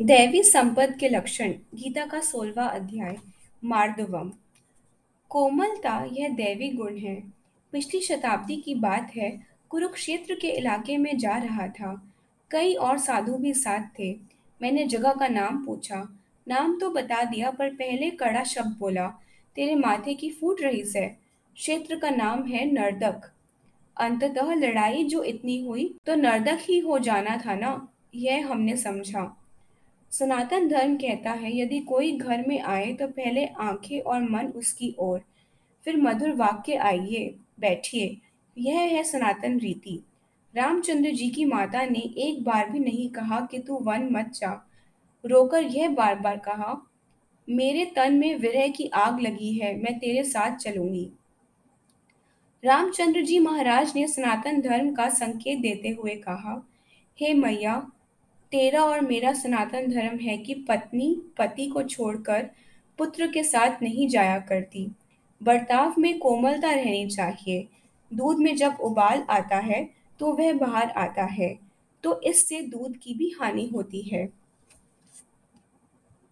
दैवी संपद के लक्षण, गीता का सोलवा अध्याय, मार्दवम। कोमलता यह दैवी गुण है। पिछली शताब्दी की बात है, कुरुक्षेत्र के इलाके में जा रहा था। कई और साधु भी साथ थे। मैंने जगह का नाम पूछा। नाम तो बता दिया, पर पहले कड़ा शब्द बोला, तेरे माथे की फूट रही से। क्षेत्र का नाम है नर्दक। अंततः लड़ाई जो इतनी हुई तो नर्दक ही हो जाना था ना? यह हमने समझा। सनातन धर्म कहता है, यदि कोई घर में आए तो पहले आँखें और मन उसकी ओर, फिर मधुर वाक्य आइए, बैठिए। यह है सनातन रीति। रामचंद्र जी की माता ने एक बार भी नहीं कहा कि तू वन मत जा। रोकर यह बार बार कहा, मेरे तन में विरह की आग लगी है, मैं तेरे साथ चलूँगी। रामचंद्र जी महाराज ने सनातन धर्म का संकेत देते हुए कहा, हे मैया तेरा और मेरा सनातन धर्म है कि पत्नी पति को छोड़कर पुत्र के साथ नहीं जाया करती। बर्ताव में कोमलता रहनी चाहिए। दूध में जब उबाल आता है तो वह बाहर आता है तो इससे दूध की भी हानि होती है।